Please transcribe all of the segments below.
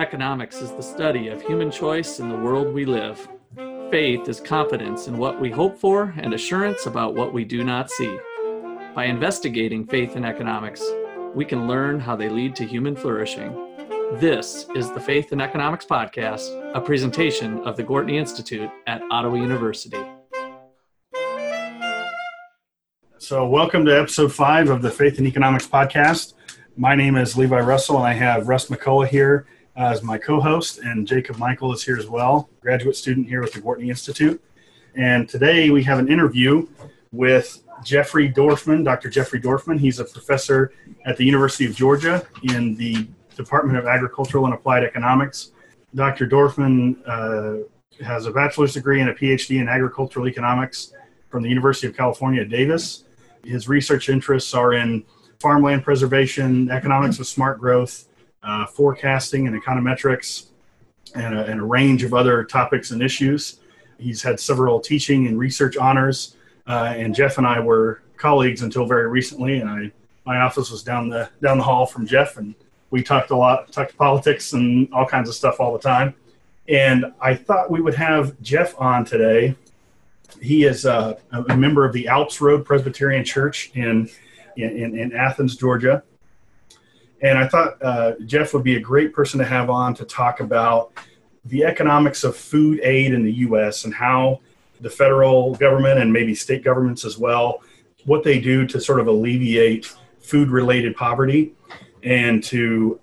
Economics is the study of human choice in the world we live. Faith is confidence in what we hope for and assurance about what we do not see. By investigating faith and economics, we can learn how they lead to human flourishing. This is the Faith and Economics Podcast, a presentation of the Gortney Institute at Ottawa University. So, welcome to episode five of the Faith and Economics Podcast. My name is Levi Russell, and I have Russ McCullough here as my co-host, and Jacob Michael is here as well, graduate student here with the Gortney Institute. And today we have an interview with Jeffrey Dorfman, Dr. Jeffrey Dorfman. He's a professor at the University of Georgia in the Department of Agricultural and Applied Economics. Dr. Dorfman uh, has a bachelor's degree and a PhD in agricultural economics from the University of California, Davis. His research interests are in farmland preservation, economics of smart growth, uh, forecasting and econometrics, and a, and a, range of other topics and issues. He's had several teaching and research honors, uh, and Jeff and I were colleagues until very recently. And I, my office was down the down the hall from Jeff, and we talked a lot, talked politics and all kinds of stuff all the time. And I thought we would have Jeff on today. He is uh, a member of the Alps Road Presbyterian Church in, in, in Athens, Georgia. And I thought uh, Jeff would be a great person to have on to talk about the economics of food aid in the U.S. and how the federal government and maybe state governments as well, what they do to sort of alleviate food-related poverty, and to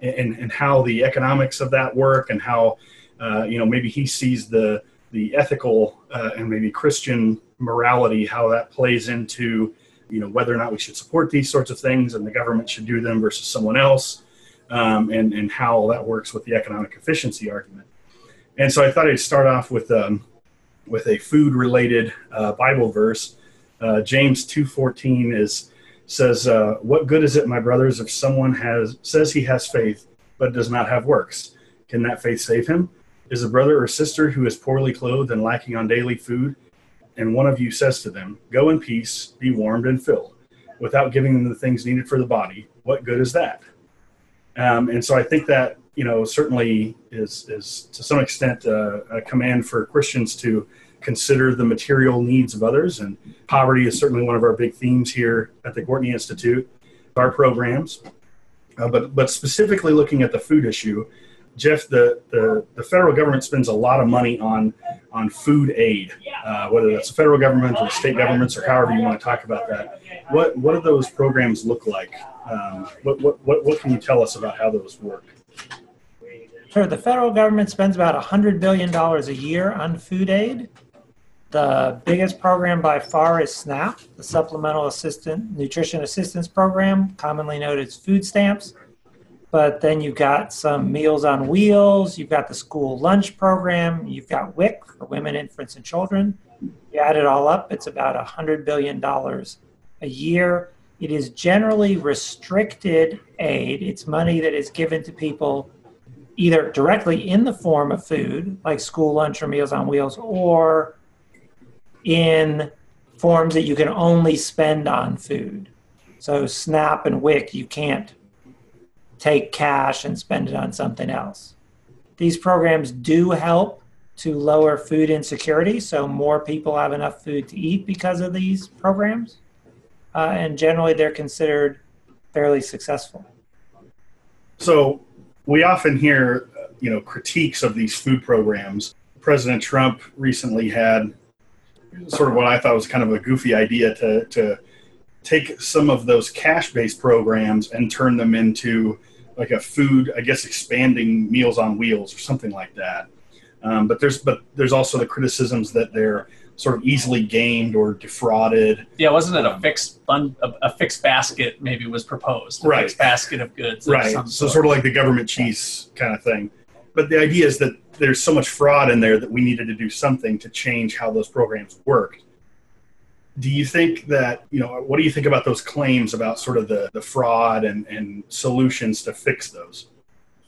and, and how the economics of that work and how uh, you know maybe he sees the the ethical uh, and maybe Christian morality how that plays into you know whether or not we should support these sorts of things and the government should do them versus someone else um, and and how that works with the economic efficiency argument. And so i thought i'd start off with um, with a food related uh, bible verse. Uh, james 2.14 is says uh, what good is it my brothers if someone has says he has faith but does not have works? Can that faith save him? Is a brother or sister who is poorly clothed and lacking on daily food and one of you says to them, Go in peace, be warmed and filled, without giving them the things needed for the body, what good is that? Um, and so I think that you know certainly is is to some extent uh, a command for Christians to consider the material needs of others, and poverty is certainly one of our big themes here at the Gortney Institute, our programs. Uh, but but specifically looking at the food issue, Jeff, the, the, the federal government spends a lot of money on on food aid, uh, whether that's the federal government or state governments or however you want to talk about that. What what do those programs look like? Um, what, what, what, what can you tell us about how those work? Sure. The federal government spends about $100 billion a year on food aid. The biggest program by far is SNAP, the Supplemental Assistant Nutrition Assistance Program, commonly known as food stamps but then you've got some Meals on Wheels, you've got the school lunch program, you've got WIC for women, infants, and children. You add it all up, it's about $100 billion a year. It is generally restricted aid. It's money that is given to people either directly in the form of food, like school lunch or Meals on Wheels, or in forms that you can only spend on food. So, SNAP and WIC, you can't take cash and spend it on something else. These programs do help to lower food insecurity, so more people have enough food to eat because of these programs. Uh, and generally, they're considered fairly successful. So, we often hear, you know, critiques of these food programs. President Trump recently had sort of what I thought was kind of a goofy idea to to take some of those cash-based programs and turn them into like a food, I guess, expanding Meals on Wheels or something like that. Um, but there's but there's also the criticisms that they're sort of easily gamed or defrauded. Yeah, wasn't it a fixed a, a fixed basket maybe was proposed? A right, fixed basket of goods. Right. So sort. sort of like the government cheese kind of thing. But the idea is that there's so much fraud in there that we needed to do something to change how those programs worked do you think that you know what do you think about those claims about sort of the, the fraud and, and solutions to fix those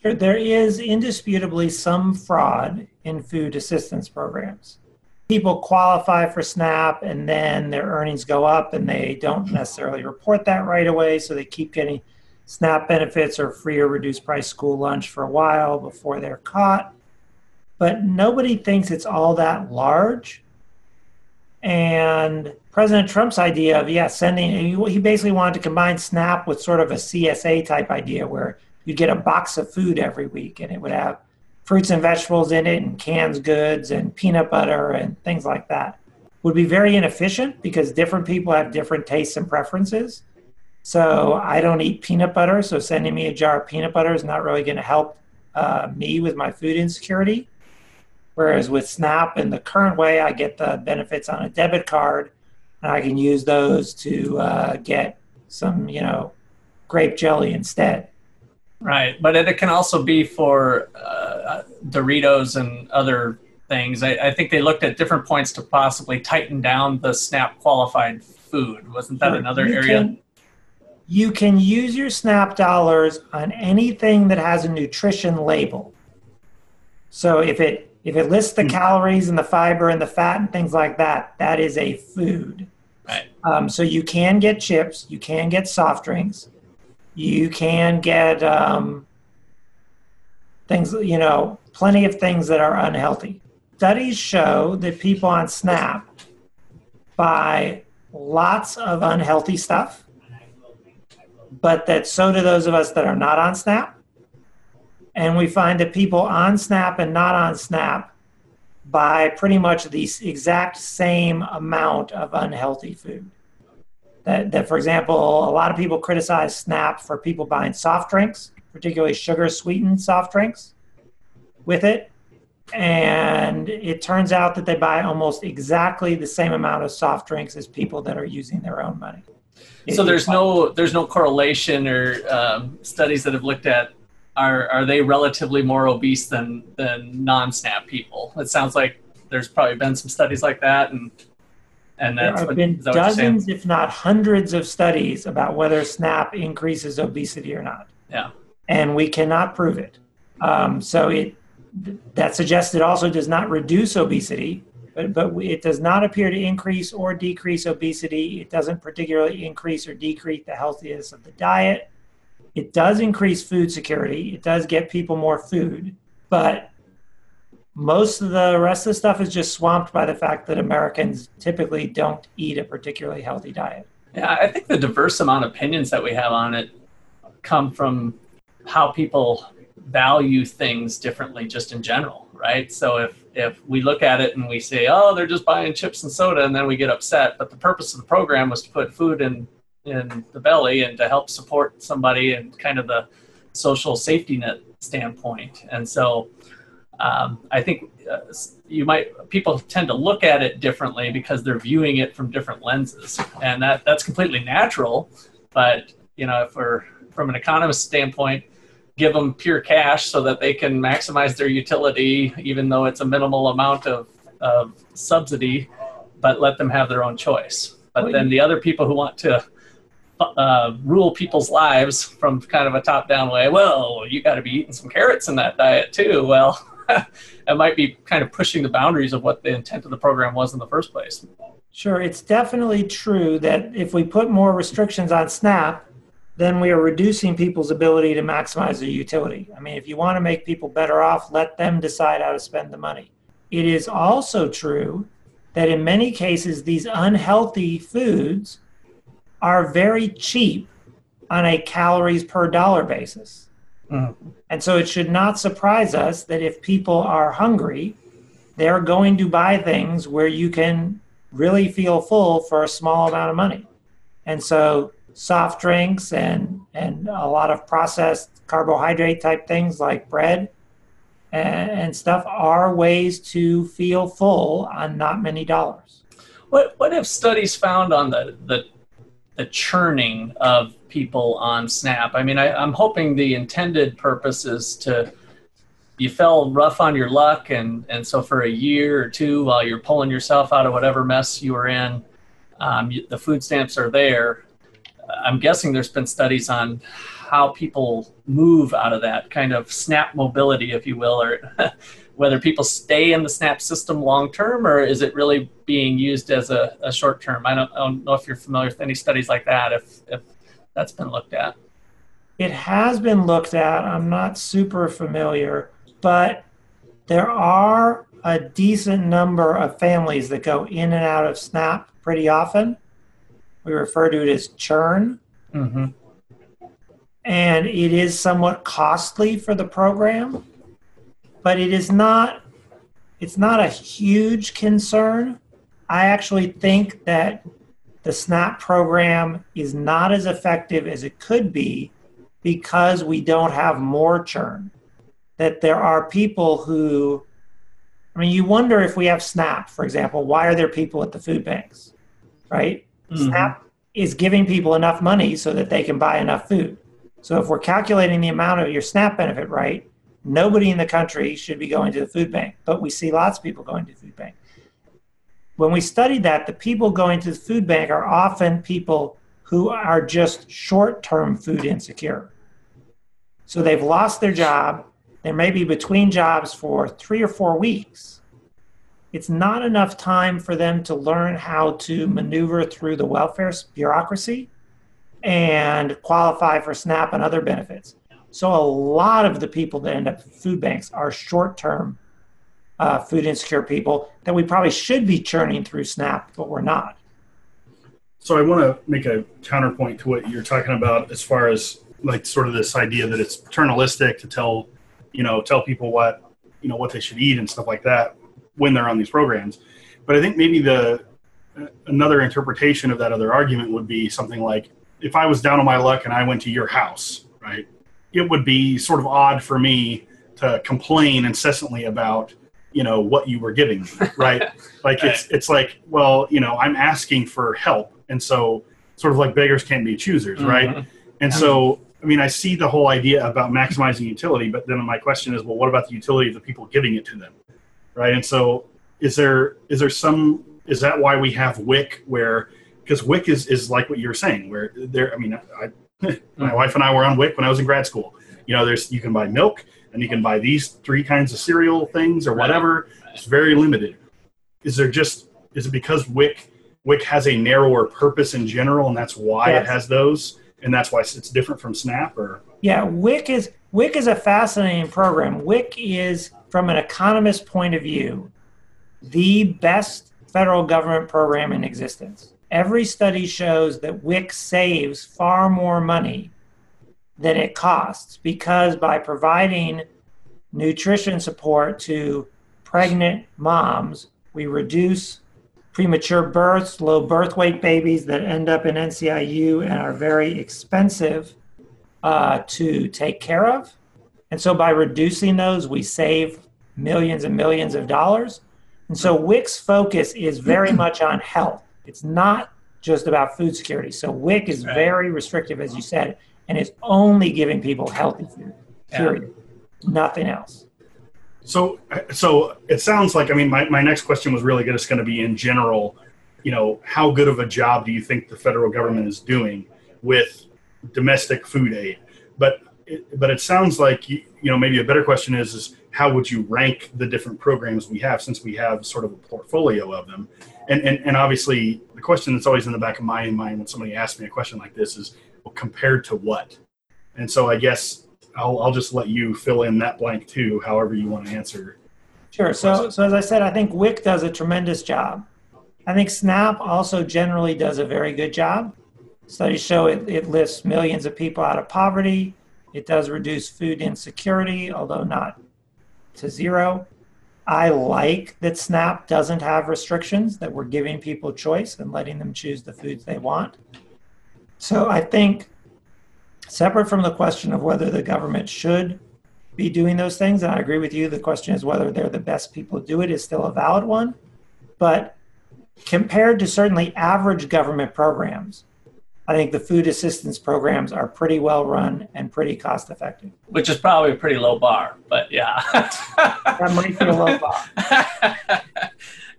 there is indisputably some fraud in food assistance programs people qualify for snap and then their earnings go up and they don't necessarily report that right away so they keep getting SNAP benefits or free or reduced price school lunch for a while before they're caught. But nobody thinks it's all that large. And President Trump's idea of, yeah, sending, he basically wanted to combine SNAP with sort of a CSA type idea where you'd get a box of food every week and it would have fruits and vegetables in it and canned goods and peanut butter and things like that. Would be very inefficient because different people have different tastes and preferences. So I don't eat peanut butter, so sending me a jar of peanut butter is not really going to help uh, me with my food insecurity. Whereas with Snap in the current way, I get the benefits on a debit card, and I can use those to uh, get some, you know, grape jelly instead. Right, but it can also be for uh, Doritos and other things. I, I, think they looked at different points to possibly tighten down the SNAP qualified food. Wasn't that another you area? Can, you can use your SNAP dollars on anything that has a nutrition label. So if it if it lists the hmm. calories and the fiber and the fat and things like that, that is a food. Right. Um, so you can get chips, you can get soft drinks, you can get um, things, you know, plenty of things that are unhealthy. Studies show that people on SNAP buy lots of unhealthy stuff, but that so do those of us that are not on SNAP. And we find that people on SNAP and not on SNAP buy pretty much the exact same amount of unhealthy food that, that, for example, a lot of people criticize SNAP for people buying soft drinks, particularly sugar sweetened soft drinks with it. And it turns out that they buy almost exactly the same amount of soft drinks as people that are using their own money. So there's no there's no correlation or um, studies that have looked at are are they relatively more obese than than non-SNAP people? It sounds like there's probably been some studies like that, and and there have what, been dozens, if not hundreds, of studies about whether SNAP increases obesity or not. Yeah. And we cannot prove it. Um, so it that suggests it also does not reduce obesity, but, but it does not appear to increase or decrease obesity. It doesn't particularly increase or decrease the healthiness of the diet. It does increase food security. It does get people more food, but most of the rest of the stuff is just swamped by the fact that Americans typically don't eat a particularly healthy diet. Yeah, I think the diverse amount of opinions that we have on it come from how people value things differently just in general, right? So if if we look at it and we say, "Oh, they're just buying chips and soda," and then we get upset, but the purpose of the program was to put food in in the belly and to help support somebody and kind of the social safety net standpoint. And so um, I think uh, you might people tend to look at it differently because they're viewing it from different lenses, and that that's completely natural. But you know, if we're from an economist standpoint, give them pure cash so that they can maximize their utility, even though it's a minimal amount of, of subsidy, but let them have their own choice. But then the other people who want to uh, rule people's lives from kind of a top down way, well, you got to be eating some carrots in that diet too. Well, it might be kind of pushing the boundaries of what the intent of the program was in the first place. Sure, it's definitely true that if we put more restrictions on SNAP, then we are reducing people's ability to maximize their utility. I mean, if you want to make people better off, let them decide how to spend the money. It is also true that in many cases, these unhealthy foods are very cheap on a calories per dollar basis. Mm-hmm. And so it should not surprise us that if people are hungry, they're going to buy things where you can really feel full for a small amount of money. And so soft drinks and, and a lot of processed carbohydrate type things like bread and, and stuff are ways to feel full on not many dollars. What, what have studies found on the, the, the churning of people on Snap. I mean, I, I'm hoping the intended purpose is to you fell rough on your luck, and and so for a year or two, while you're pulling yourself out of whatever mess you were in, um, the food stamps are there. I'm guessing there's been studies on how people move out of that kind of SNAP mobility, if you will, or whether people stay in the SNAP system long term or is it really being used as a, a short term? I don't, I don't, know if you're familiar with any studies like that. If, if that's been looked at. It has been looked at. I'm not super familiar, but there are a decent number of families that go in and out of SNAP pretty often. We refer to it as churn. Mm-hmm. And it is somewhat costly for the program, but it is not it's not a huge concern. I actually think that the SNAP program is not as effective as it could be because we don't have more churn. That there are people who, I mean, you wonder if we have SNAP, for example, why are there people at the food banks, right? Mhm. SNAP is giving people enough money so that they can buy enough food. So if we're calculating the amount of your SNAP benefit right, nobody in the country should be going to the food bank, but we see lots of people going to the food bank. When we studied that, the people going to the food bank are often people who are just short term food insecure. So they've lost their job, they may be between jobs for three or four weeks. It's not enough time for them to learn how to maneuver through the welfare bureaucracy and qualify for SNAP and other benefits. So a lot of the people that end up food banks are short-term uh, food insecure people that we probably should be churning through SNAP, but we're not. So I want to make a counterpoint to what you're talking about as far as like sort of this idea that it's paternalistic to tell, you know, tell people what, you know, what they should eat and stuff like that when they're on these programs. But I think maybe the another interpretation of that other argument would be something like if I was down on my luck and I went to your house, right? It would be sort of odd for me to complain incessantly about you know what you were giving me right? Like it's it's like well you know i'm asking for help. And so sort of like beggars can't be choosers right? Mhm. and so i mean i see the whole idea about maximizing utility but then my question is well what about the utility of the people giving it to them right? And so is there is there some is that why we have wic where because wic is is like what you're saying where there i mean i my wife and i were on wic when i was in grad school you know there's you can buy milk and you can buy these three kinds of cereal things or whatever it's very limited is there just is it because wic wic has a narrower purpose in general and that's why Yes. it has those and that's why it's different from snap or Yeah, WIC is WIC is a fascinating program. WIC is, from an economist point of view, the best federal government program in existence. Every study shows that WIC saves far more money than it costs because by providing nutrition support to pregnant moms, we reduce premature births, low birth weight babies that end up in NCIU and are very expensive uh, to take care of. And so by reducing those, we save millions and millions of dollars. And so WIC's focus is very much on health. It's not just about food security. So WIC is Right. very restrictive, as you said, and it's only giving people healthy food, Yeah. period. Nothing else. So, so it sounds like I mean, my, my next question was really just going to be in general. You know, how good of a job do you think the federal government is doing with domestic food aid? But it, but it sounds like you, you know maybe a better question is is how would you rank the different programs we have since we have sort of a portfolio of them? And and, and obviously the question that's always in the back of my mind when somebody asks me a question like this is well, compared to what? And so I guess I'll, I'll just let you fill in that blank too, however you want to answer. Sure. So, so as I said, I think WIC does a tremendous job. I think SNAP also generally does a very good job. Studies show it, it lifts millions of people out of poverty. It does reduce food insecurity, although not to zero. I like that SNAP doesn't have restrictions, that we're giving people choice and letting them choose the foods they want. So I think, separate from the question of whether the government should be doing those things. And I agree with you. The question is whether they're the best people to do it is still a valid one. But compared to certainly average government programs, I think the food assistance programs are pretty well run and pretty cost effective. Which is probably a pretty low bar, but yeah. That might be a low bar.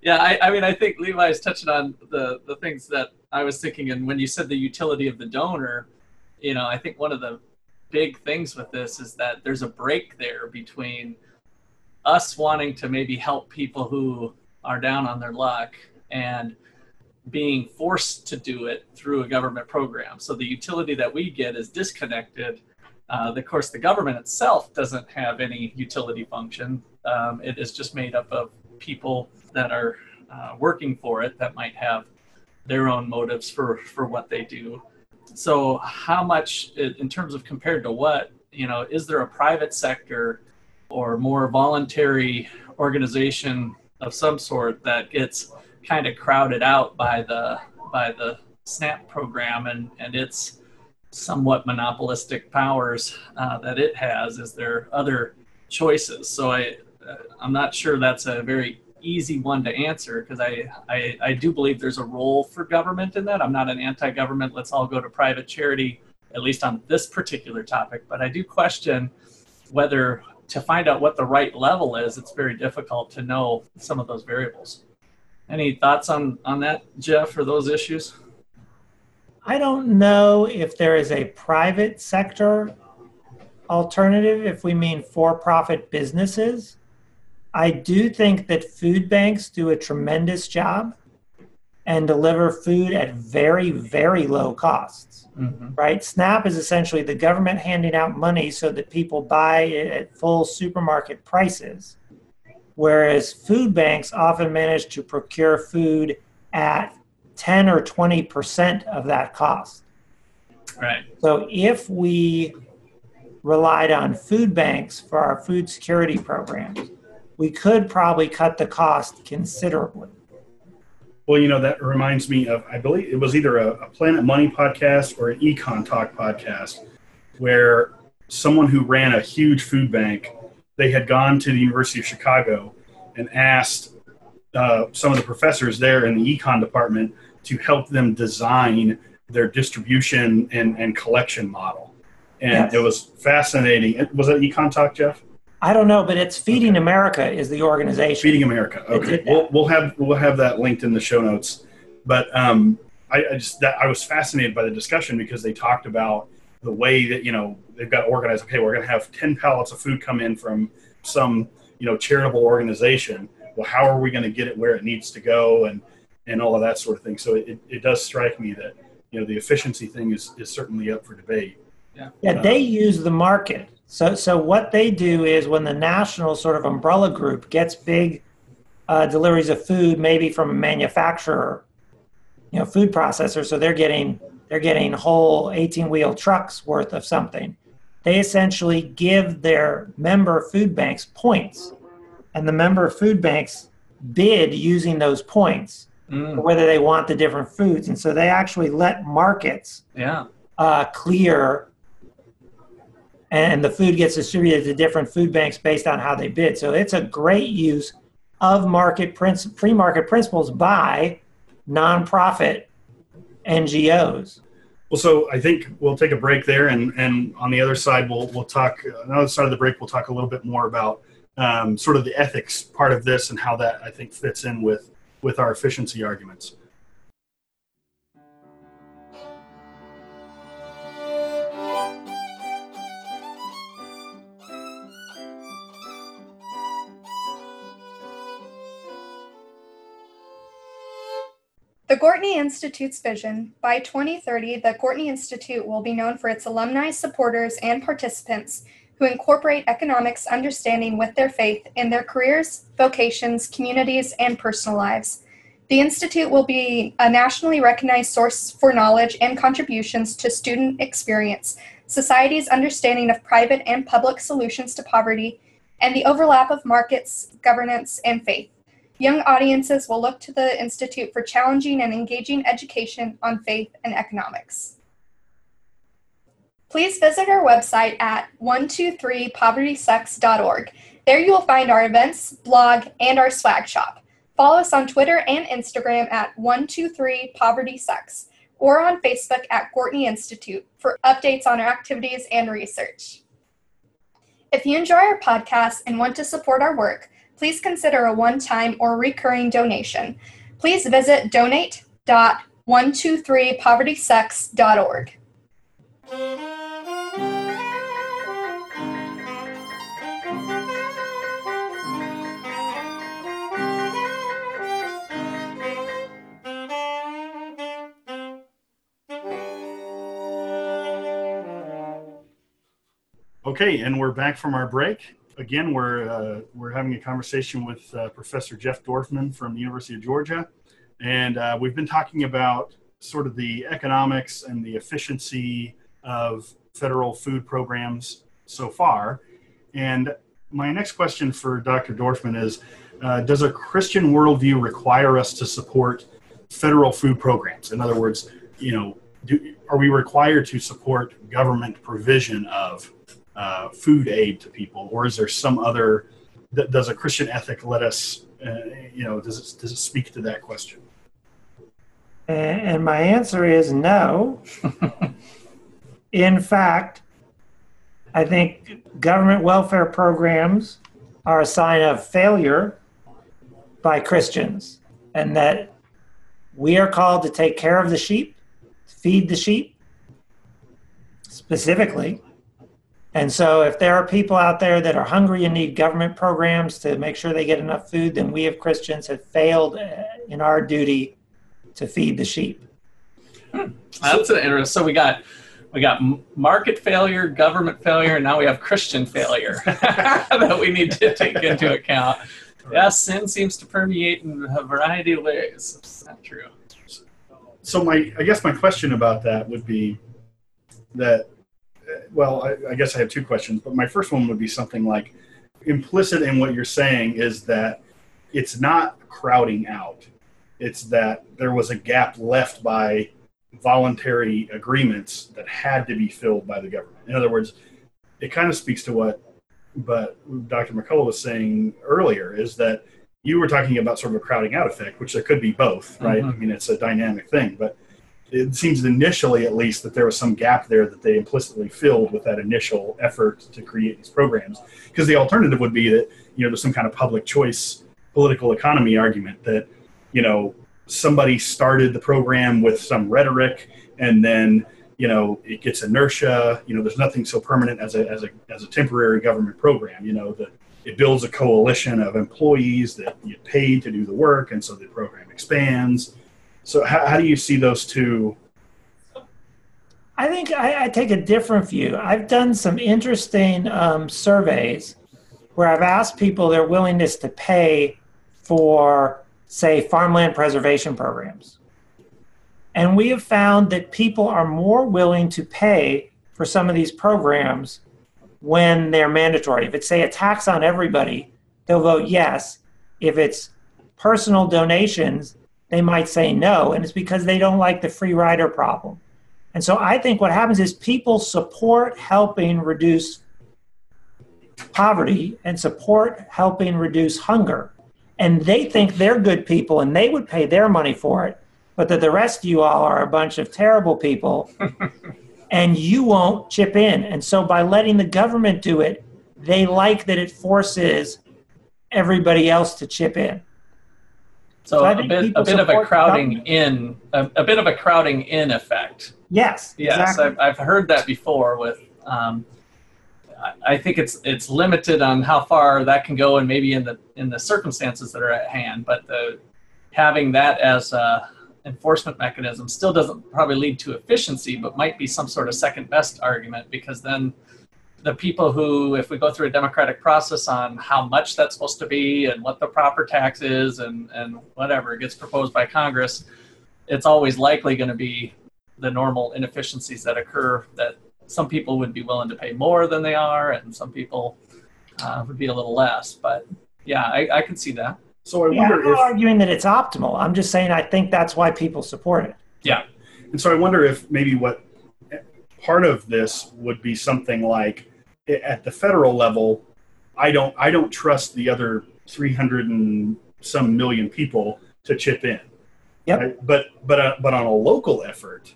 yeah, I, I mean, I think Levi is touching on the, the things that I was thinking. And when you said the utility of the donor, you know, I think one of the big things with this is that there's a break there between us wanting to maybe help people who are down on their luck and being forced to do it through a government program. So the utility that we get is disconnected Uh, of course, the government itself doesn't have any utility function. Um, it is just made up of people that are uh, working for it that might have their own motives for, for what they do. So, how much, in terms of compared to what, you know, is there a private sector or more voluntary organization of some sort that gets kind of crowded out by the by the SNAP program and and its somewhat monopolistic powers uh, that it has? Is there other choices? So I uh, I'm not sure that's a very easy one to answer because I, I I do believe there's a role for government in that. I'm not an anti-government. Let's all go to private charity, at least on this particular topic. But I do question whether to find out what the right level is, it's very difficult to know some of those variables. Any thoughts on, on that, Jeff, or those issues? I don't know if there is a private sector alternative, if we mean for profit businesses. I do think that food banks do a tremendous job and deliver food at very, very low costs. Mm-hmm. Right? SNAP is essentially the government handing out money so that people buy it at full supermarket prices, whereas food banks often manage to procure food at 10 or 20% of that cost. Right. So if we relied on food banks for our food security programs, we could probably cut the cost considerably. Well, you know, that reminds me of, I believe it was either a, a Planet Money podcast or an Econ Talk podcast, where someone who ran a huge food bank, they had gone to the University of Chicago and asked uh, some of the professors there in the econ department to help them design their distribution and, and collection model. And yes. it was fascinating. Was that Econ Talk, Jeff? I don't know, but it's Feeding okay. America is the organization. Feeding America. Okay, we'll, we'll have we'll have that linked in the show notes. But um, I, I, just that I was fascinated by the discussion because they talked about the way that you know they've got organized. Okay, we're going to have ten pallets of food come in from some you know charitable organization. Well, how are we going to get it where it needs to go and and all of that sort of thing. So it, it does strike me that you know the efficiency thing is is certainly up for debate. Yeah, yeah. They use the market so, so what they do is when the national sort of umbrella group gets big uh, deliveries of food, maybe from a manufacturer, you know, food processor, so they're getting they're getting whole 18 wheel trucks worth of something. They essentially give their member food banks points, and the member food banks bid using those points mm. whether they want the different foods, and so they actually let markets yeah. uh, clear and the food gets distributed to different food banks based on how they bid. So it's a great use of market princ- free market principles by nonprofit NGOs. Well, so I think we'll take a break there, and, and on the other side, we'll we'll talk. On the other side of the break, we'll talk a little bit more about um, sort of the ethics part of this and how that I think fits in with with our efficiency arguments. The Gortney Institute's vision by 2030, the Gortney Institute will be known for its alumni, supporters, and participants who incorporate economics understanding with their faith in their careers, vocations, communities, and personal lives. The Institute will be a nationally recognized source for knowledge and contributions to student experience, society's understanding of private and public solutions to poverty, and the overlap of markets, governance, and faith. Young audiences will look to the Institute for challenging and engaging education on faith and economics. Please visit our website at 123povertysucks.org. There you will find our events, blog, and our swag shop. Follow us on Twitter and Instagram at 123povertysucks or on Facebook at Gortney Institute for updates on our activities and research. If you enjoy our podcast and want to support our work, please consider a one time or recurring donation. Please visit donate.123povertysucks.org. Okay, and we're back from our break. Again, we're uh, we're having a conversation with uh, Professor Jeff Dorfman from the University of Georgia, and uh, we've been talking about sort of the economics and the efficiency of federal food programs so far. And my next question for Dr. Dorfman is: uh, Does a Christian worldview require us to support federal food programs? In other words, you know, do, are we required to support government provision of uh, food aid to people, or is there some other? Does a Christian ethic let us, uh, you know, does it does it speak to that question? And my answer is no. In fact, I think government welfare programs are a sign of failure by Christians, and that we are called to take care of the sheep, feed the sheep specifically. And so, if there are people out there that are hungry and need government programs to make sure they get enough food, then we, as Christians, have failed uh, in our duty to feed the sheep. That's an interesting. So we got we got market failure, government failure, and now we have Christian failure that we need to take into account. Yeah, sin seems to permeate in a variety of ways. Is that true? So my, I guess my question about that would be that well, I, I, guess I have two questions, but my first one would be something like implicit in what you're saying is that it's not crowding out. It's that there was a gap left by voluntary agreements that had to be filled by the government. In other words, it kind of speaks to what but Dr. McCullough was saying earlier is that you were talking about sort of a crowding out effect, which there could be both, right? Mm-hmm. I mean, it's a dynamic thing, but it seems initially, at least, that there was some gap there that they implicitly filled with that initial effort to create these programs. Because the alternative would be that you know there's some kind of public choice political economy argument that you know somebody started the program with some rhetoric and then you know it gets inertia. You know, there's nothing so permanent as a as a as a temporary government program. You know, that it builds a coalition of employees that get paid to do the work, and so the program expands so how, how do you see those two? I think I, I, take a different view. I've done some interesting um, surveys where I've asked people their willingness to pay for, say, farmland preservation programs. And we have found that people are more willing to pay for some of these programs when they're mandatory. If it's, say, a tax on everybody, they'll vote yes. If it's personal donations, they might say no, and it's because they don't like the free rider problem. And so I think what happens is people support helping reduce poverty and support helping reduce hunger. And they think they're good people and they would pay their money for it, but that the rest of you all are a bunch of terrible people and you won't chip in. And so by letting the government do it, they like that it forces everybody else to chip in. So, a bit, a bit of a crowding in, a, a, bit of a crowding in effect. Yes. Yes, exactly. I've, I've heard that before. With, um, I think it's it's limited on how far that can go, and maybe in the in the circumstances that are at hand. But the having that as a enforcement mechanism still doesn't probably lead to efficiency, but might be some sort of second best argument because then the people who, if we go through a democratic process on how much that's supposed to be and what the proper tax is and, and whatever gets proposed by Congress, it's always likely going to be the normal inefficiencies that occur that some people would be willing to pay more than they are and some people uh, would be a little less. But yeah, I, I can see that. So I wonder yeah, I'm not if, arguing that it's optimal. I'm just saying I think that's why people support it. Yeah. And so I wonder if maybe what part of this would be something like at the federal level, I don't I don't trust the other 300 and some million people to chip in. Yep. Right? But but uh, but on a local effort,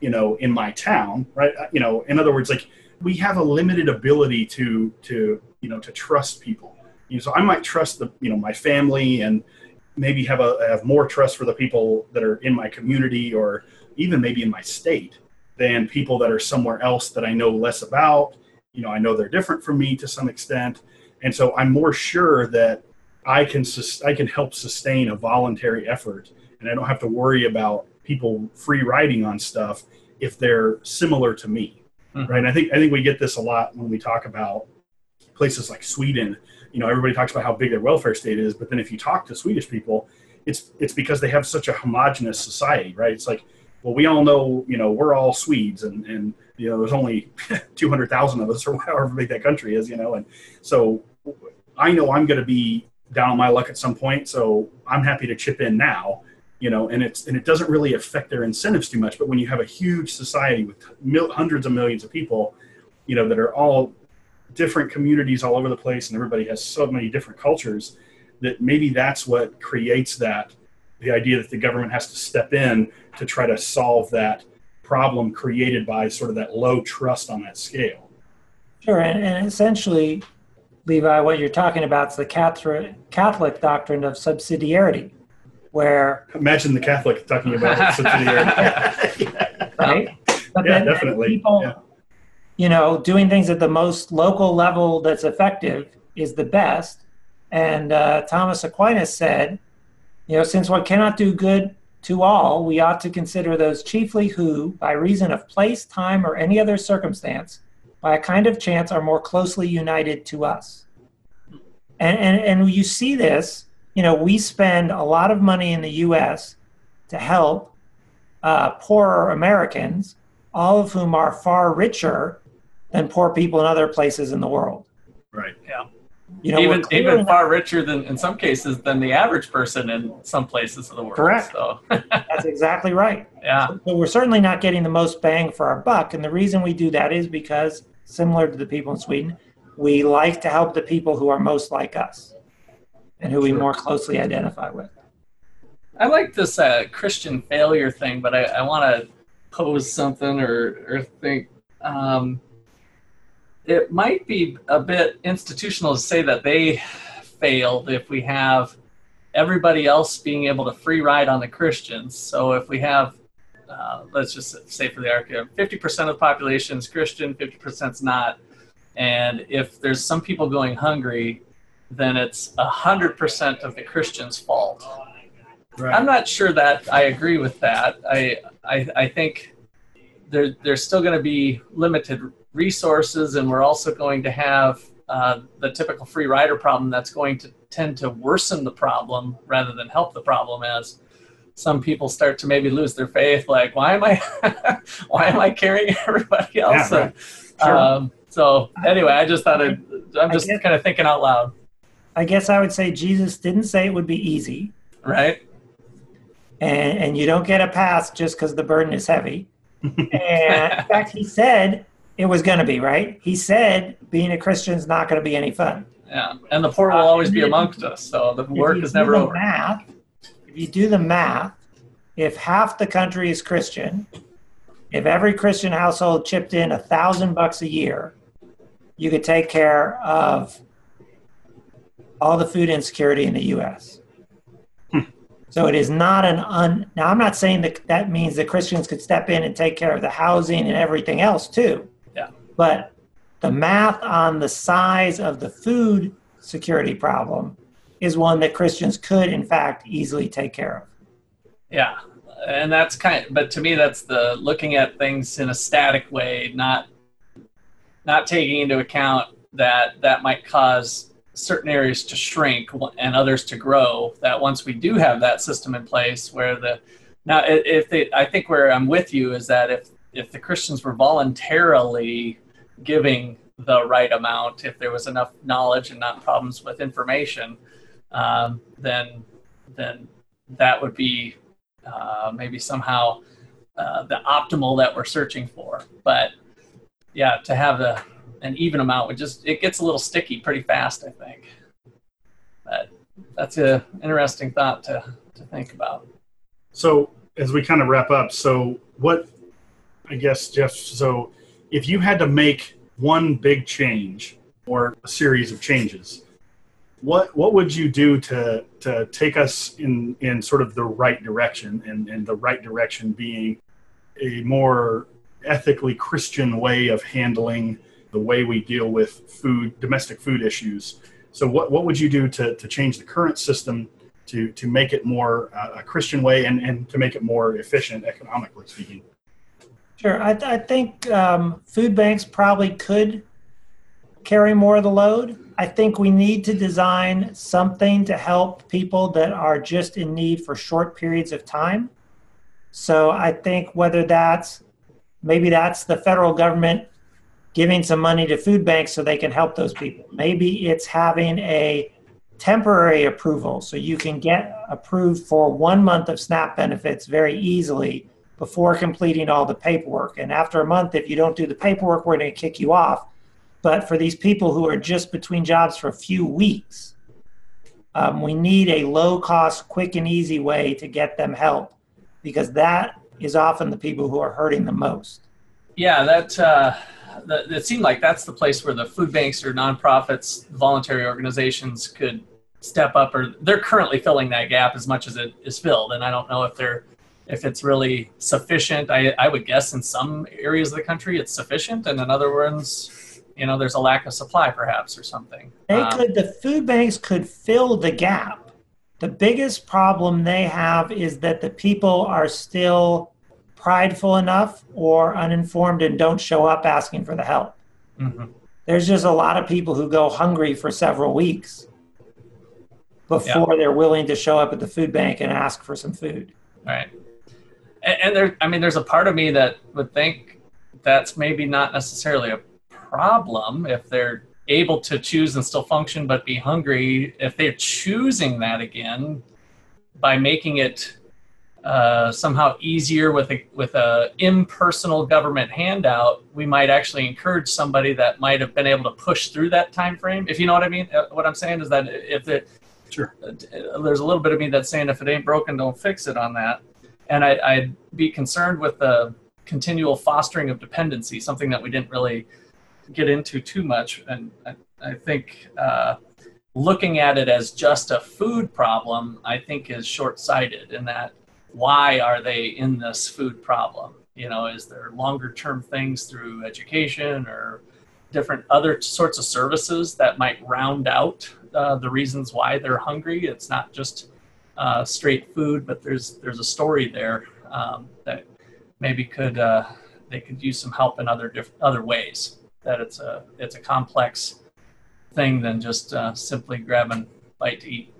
you know, in my town, right? Uh, you know, in other words, like we have a limited ability to to you know to trust people. You know, so I might trust the you know my family and maybe have a have more trust for the people that are in my community or even maybe in my state than people that are somewhere else that I know less about you know, I know they're different from me to some extent, and so I'm more sure that I can sus- I can help sustain a voluntary effort, and I don't have to worry about people free riding on stuff if they're similar to me. mm-hmm. right? And I think I think we get this a lot when we talk about places like Sweden. You know, everybody talks about how big their welfare state is, but then if you talk to Swedish people, it's it's because they have such a homogenous society, right? It's like, well, we all know, you know, we're all Swedes, and and you know, there's only two hundred thousand of us, or however big that country is, you know, and so I know I'm going to be down on my luck at some point, so I'm happy to chip in now you know and it's and it doesn't really affect their incentives too much but when you have a huge society with mil- hundreds of millions of people you know that are all different communities all over the place and everybody has so many different cultures that maybe that's what creates that the idea that the government has to step in to try to solve that problem created by sort of that low trust on that scale sure and, and essentially levi what you're talking about is the catholic, catholic doctrine of subsidiarity where imagine the Catholic talking about subsidiarity, right? But yeah, definitely. People, yeah. you know, doing things at the most local level that's effective is the best. And uh, Thomas Aquinas said, you know, since one cannot do good to all, we ought to consider those chiefly who, by reason of place, time, or any other circumstance, by a kind of chance, are more closely united to us. And, and, and you see this you know, we spend a lot of money in the U.S. to help uh, poorer Americans, all of whom are far richer than poor people in other places in the world. Right. Yeah. You know, even even far richer than in some cases than the average person in some places of the world. Correct. So. That's exactly right. Yeah. So, but we're certainly not getting the most bang for our buck, and the reason we do that is because, similar to the people in Sweden, we like to help the people who are most like us and who we more closely identify with. I like this uh, Christian failure thing, but I, I want to pose something or, or think um, it might be a bit institutional to say that they failed if we have everybody else being able to free ride on the Christians. So if we have, uh, let's just say for the argument, 50% of the population is Christian, 50% is not. And if there's some people going hungry, then it's a hundred percent of the Christian's fault. Right. I'm not sure that I agree with that. I I, I think there there's still going to be limited resources, and we're also going to have uh, the typical free rider problem that's going to tend to worsen the problem rather than help the problem as some people start to maybe lose their faith like why am i why am i carrying everybody else yeah, right. sure. um, so anyway i just thought I'd, i'm just kind of thinking out loud I guess I would say Jesus didn't say it would be easy. Right. And, and you don't get a pass just because the burden is heavy. and in fact, he said it was going to be, right? He said being a Christian is not going to be any fun. Yeah. And the poor will always be amongst us. So the work is never over. Math, if you do the math, if half the country is Christian, if every Christian household chipped in a thousand bucks a year, you could take care of all the food insecurity in the U.S. Hmm. So it is not an un. Now I'm not saying that that means that Christians could step in and take care of the housing and everything else too. But the math on the size of the food security problem is one that Christians could, in fact, easily take care of. Yeah, and that's kind. Of, but to me, that's the looking at things in a static way, not not taking into account that that might cause certain areas to shrink and others to grow that once we do have that system in place where the now if they i think where i'm with you is that if if the christians were voluntarily giving the right amount. If there was enough knowledge and not problems with information um, then then that would be uh, maybe somehow uh, the optimal that we're searching for. But yeah to have the an even amount would just it gets a little sticky pretty fast i think. But that's a interesting thought to, to think about. So as we kind of wrap up so what i guess jeff so if you had to make one big change or a series of changes what what would you do to to take us in in sort of the right direction and and the right direction being a more ethically christian way of handling the way we deal with food, domestic food issues. So, what, what would you do to, to change the current system to, to make it more uh, a Christian way and, and to make it more efficient, economically speaking? Sure. I, I think um, food banks probably could carry more of the load. I think we need to design something to help people that are just in need for short periods of time. So I think whether that's maybe that's the federal government giving some money to food banks so they can help those people. Maybe it's having a temporary approval so you can get approved for one month of SNAP benefits very easily before completing all the paperwork. And after a month, if you don't do the paperwork, we're going to kick you off. But for these people who are just between jobs for a few weeks, um, we need a low cost, quick, and easy way to get them help because that is often the people who are hurting the most. Yeah, that. Uh seemed like that's the place where the food banks or nonprofits, voluntary organizations could step up, or they're currently filling that gap as much as it is filled. And I don't know if they're if it's really sufficient. I, I would guess in some areas of the country it's sufficient, and in other ones, you know, there's a lack of supply perhaps or something. They um, could the food banks could fill the gap. The biggest problem they have is that the people are still prideful enough or uninformed and don't show up asking for the help. Mm-hmm. There's just a lot of people who go hungry for several weeks before yeah. they're willing to show up at the food bank and ask for some food. Right. And, and there, I mean, there's a part of me that would think that's maybe not necessarily a problem if they're able to choose and still function but be hungry. If they're choosing that again by making it uh, somehow easier with a with a impersonal government handout, we might actually encourage somebody that might have been able to push through that time frame. If you know what I mean, uh, what I'm saying is that if it, sure, uh, there's a little bit of me that's saying if it ain't broken, don't fix it on that, and I, would be concerned with the continual fostering of dependency, something that we didn't really get into too much, and I, I think. Uh, looking at it as just a food problem, I think is short sighted in that why are they in this food problem? You know, is there longer term things through education or different other sorts of services that might round out uh, the reasons why they're hungry? It's not just uh, straight food, but there's there's a story there um, that maybe could uh, they could use some help in other diff- other ways. That it's a it's a complex thing than just uh, simply grabbing bite to eat.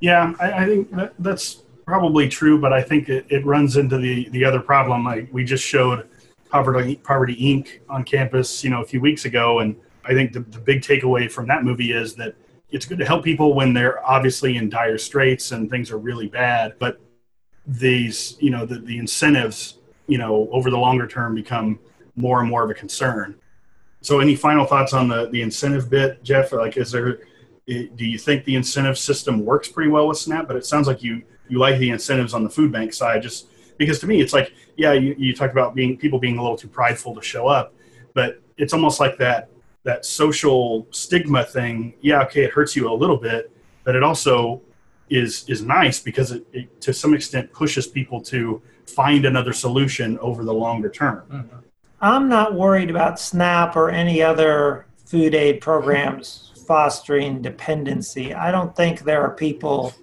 Yeah, I, I think that, that's probably true, but I think it, it runs into the, the other problem. Like we just showed Poverty, Poverty Inc. on campus, you know, a few weeks ago. And I think the, the big takeaway from that movie is that it's good to help people when they're obviously in dire straits and things are really bad. But these, you know, the, the incentives, you know, over the longer term become more and more of a concern. So any final thoughts on the, the incentive bit, Jeff? Like, is there, do you think the incentive system works pretty well with SNAP? But it sounds like you, you like the incentives on the food bank side just because to me it's like yeah you, you talked about being people being a little too prideful to show up but it's almost like that that social stigma thing yeah okay it hurts you a little bit but it also is is nice because it, it to some extent pushes people to find another solution over the longer term mm-hmm. i'm not worried about snap or any other food aid programs fostering dependency i don't think there are people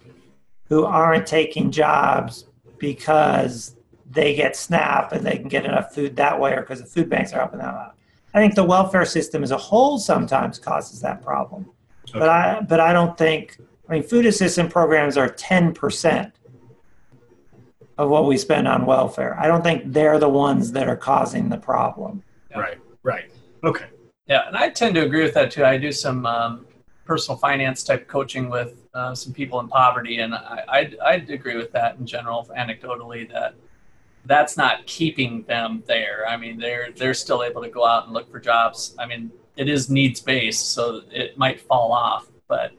who aren't taking jobs because they get SNAP and they can get enough food that way or because the food banks are helping them out. I think the welfare system as a whole sometimes causes that problem. Okay. But I but I don't think I mean food assistance programs are 10% of what we spend on welfare. I don't think they're the ones that are causing the problem. Right. Right. Okay. Yeah, and I tend to agree with that too. I do some um, personal finance type coaching with uh, some people in poverty, and I, I'd, I'd agree with that in general, anecdotally, that that's not keeping them there. I mean, they're they're still able to go out and look for jobs. I mean, it is needs based, so it might fall off, but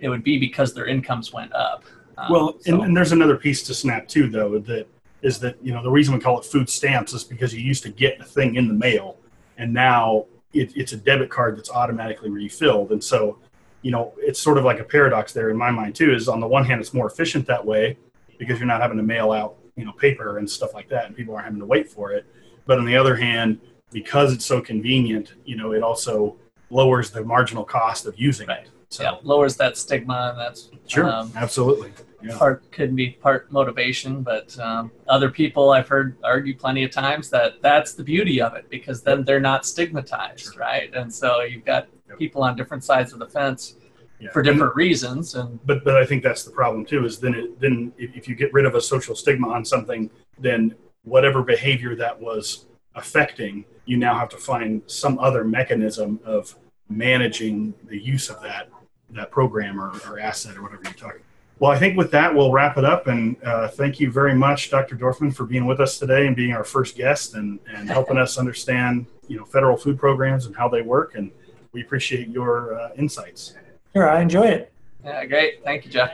it would be because their incomes went up. Um, well, so. and, and, there's another piece to SNAP too, though, that is that you know the reason we call it food stamps is because you used to get a thing in the mail, and now it, it's a debit card that's automatically refilled, and so you know, it's sort of like a paradox there in my mind too. Is on the one hand, it's more efficient that way because you're not having to mail out, you know, paper and stuff like that, and people aren't having to wait for it. But on the other hand, because it's so convenient, you know, it also lowers the marginal cost of using right. it. So yeah, lowers that stigma, and that's sure, um, absolutely. Yeah. part could be part motivation, but um, other people I've heard argue plenty of times that that's the beauty of it because then they're not stigmatized, right? And so you've got Yep. people on different sides of the fence Yeah. for different reasons, and but but I think that's the problem too. Is then it, then if, if you get rid of a social stigma on something, then whatever behavior that was affecting, you now have to find some other mechanism of managing the use of that that program or, or asset or whatever you're talking. Well, I think with that we'll wrap it up, and uh, thank you very much, Dr. Dorfman, for being with us today and being our first guest and and helping us understand you know federal food programs and how they work, and we appreciate your uh, insights. Sure, I enjoy it. yeah, great. Thank you, Jeff.